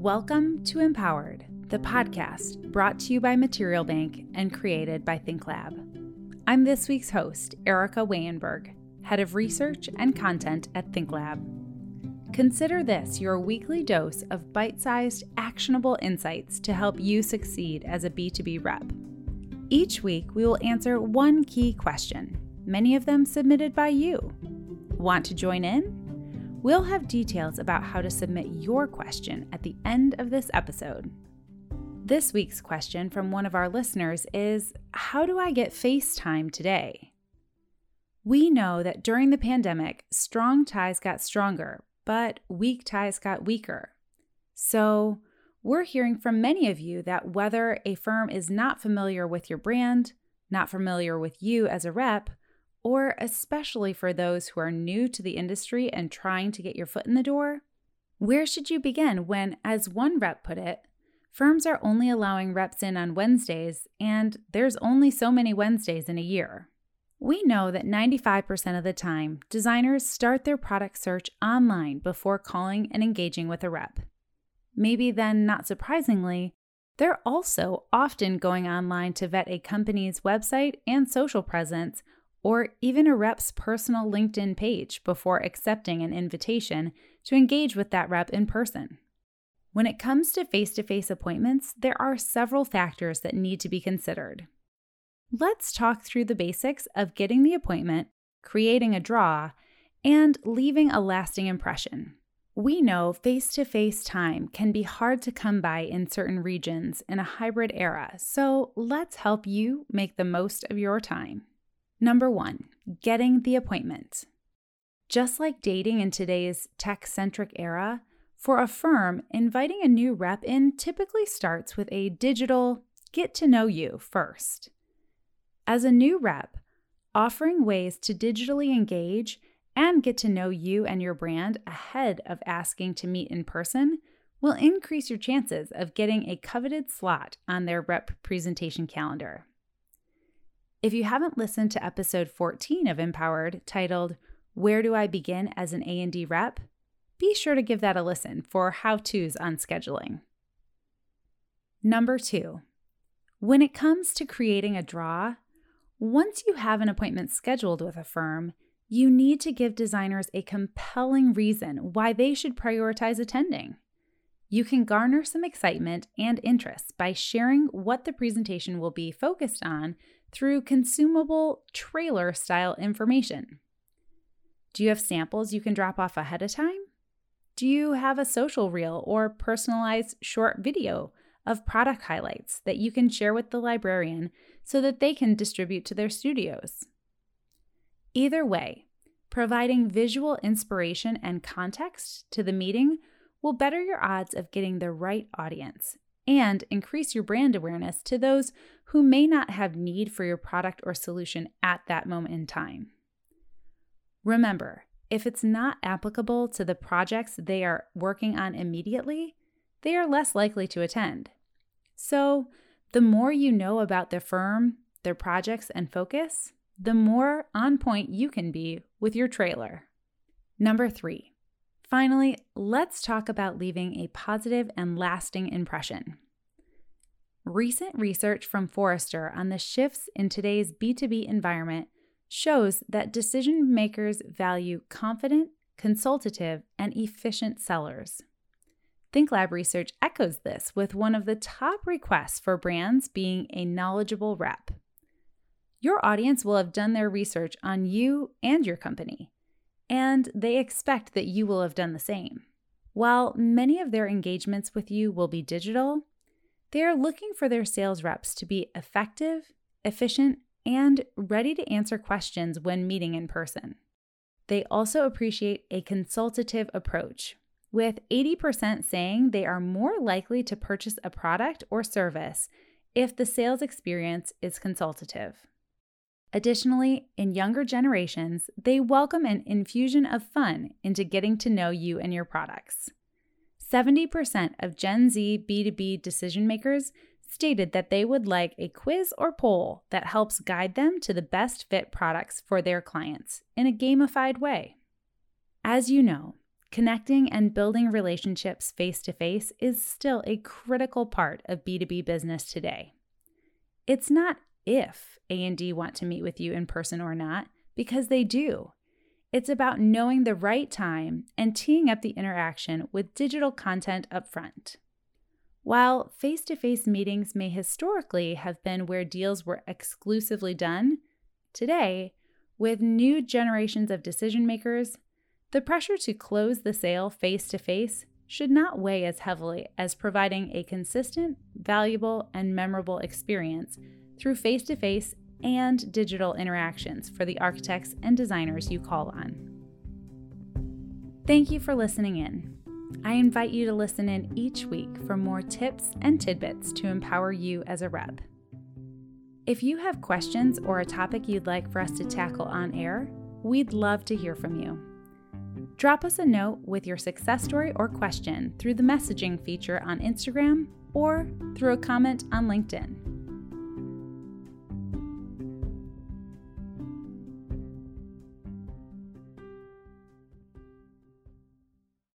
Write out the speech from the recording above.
Welcome to Empowered, the podcast brought to you by Material Bank and created by ThinkLab. I'm this week's host, Erica Waayenberg, Head of Research and Content at ThinkLab. Consider this your weekly dose of bite sized, actionable insights to help you succeed as a B2B rep. Each week, we will answer one key question, many of them submitted by you. Want to join in? We'll have details about how to submit your question at the end of this episode. This week's question from one of our listeners is How do I get FaceTime today? We know that during the pandemic, strong ties got stronger, but weak ties got weaker. So, we're hearing from many of you that whether a firm is not familiar with your brand, not familiar with you as a rep, or especially for those who are new to the industry and trying to get your foot in the door? Where should you begin when, as one rep put it, firms are only allowing reps in on Wednesdays and there's only so many Wednesdays in a year? We know that 95% of the time, designers start their product search online before calling and engaging with a rep. Maybe then, not surprisingly, they're also often going online to vet a company's website and social presence or even a rep's personal LinkedIn page before accepting an invitation to engage with that rep in person. When it comes to face to face appointments, there are several factors that need to be considered. Let's talk through the basics of getting the appointment, creating a draw, and leaving a lasting impression. We know face to face time can be hard to come by in certain regions in a hybrid era, so let's help you make the most of your time. Number one, getting the appointment. Just like dating in today's tech centric era, for a firm, inviting a new rep in typically starts with a digital get to know you first. As a new rep, offering ways to digitally engage and get to know you and your brand ahead of asking to meet in person will increase your chances of getting a coveted slot on their rep presentation calendar. If you haven't listened to episode 14 of Empowered titled Where Do I Begin as an A&D Rep? Be sure to give that a listen for how-tos on scheduling. Number 2. When it comes to creating a draw, once you have an appointment scheduled with a firm, you need to give designers a compelling reason why they should prioritize attending. You can garner some excitement and interest by sharing what the presentation will be focused on through consumable trailer style information. Do you have samples you can drop off ahead of time? Do you have a social reel or personalized short video of product highlights that you can share with the librarian so that they can distribute to their studios? Either way, providing visual inspiration and context to the meeting will better your odds of getting the right audience and increase your brand awareness to those who may not have need for your product or solution at that moment in time. Remember, if it's not applicable to the projects they are working on immediately, they are less likely to attend. So, the more you know about the firm, their projects, and focus, the more on point you can be with your trailer. Number three, finally, let's talk about leaving a positive and lasting impression. Recent research from Forrester on the shifts in today's B2B environment shows that decision makers value confident, consultative, and efficient sellers. ThinkLab research echoes this with one of the top requests for brands being a knowledgeable rep. Your audience will have done their research on you and your company, and they expect that you will have done the same. While many of their engagements with you will be digital, they are looking for their sales reps to be effective, efficient, and ready to answer questions when meeting in person. They also appreciate a consultative approach, with 80% saying they are more likely to purchase a product or service if the sales experience is consultative. Additionally, in younger generations, they welcome an infusion of fun into getting to know you and your products. 70% of Gen Z B2B decision makers stated that they would like a quiz or poll that helps guide them to the best fit products for their clients in a gamified way. As you know, Connecting and building relationships face to face is still a critical part of B2B business today. It's not if A&D want to meet with you in person or not, because they do. It's about knowing the right time and teeing up the interaction with digital content up front. While face to face meetings may historically have been where deals were exclusively done, today, with new generations of decision makers, the pressure to close the sale face to face should not weigh as heavily as providing a consistent, valuable, and memorable experience through face to face and digital interactions for the architects and designers you call on. Thank you for listening in. I invite you to listen in each week for more tips and tidbits to empower you as a rep. If you have questions or a topic you'd like for us to tackle on air, we'd love to hear from you. Drop us a note with your success story or question through the messaging feature on Instagram or through a comment on LinkedIn.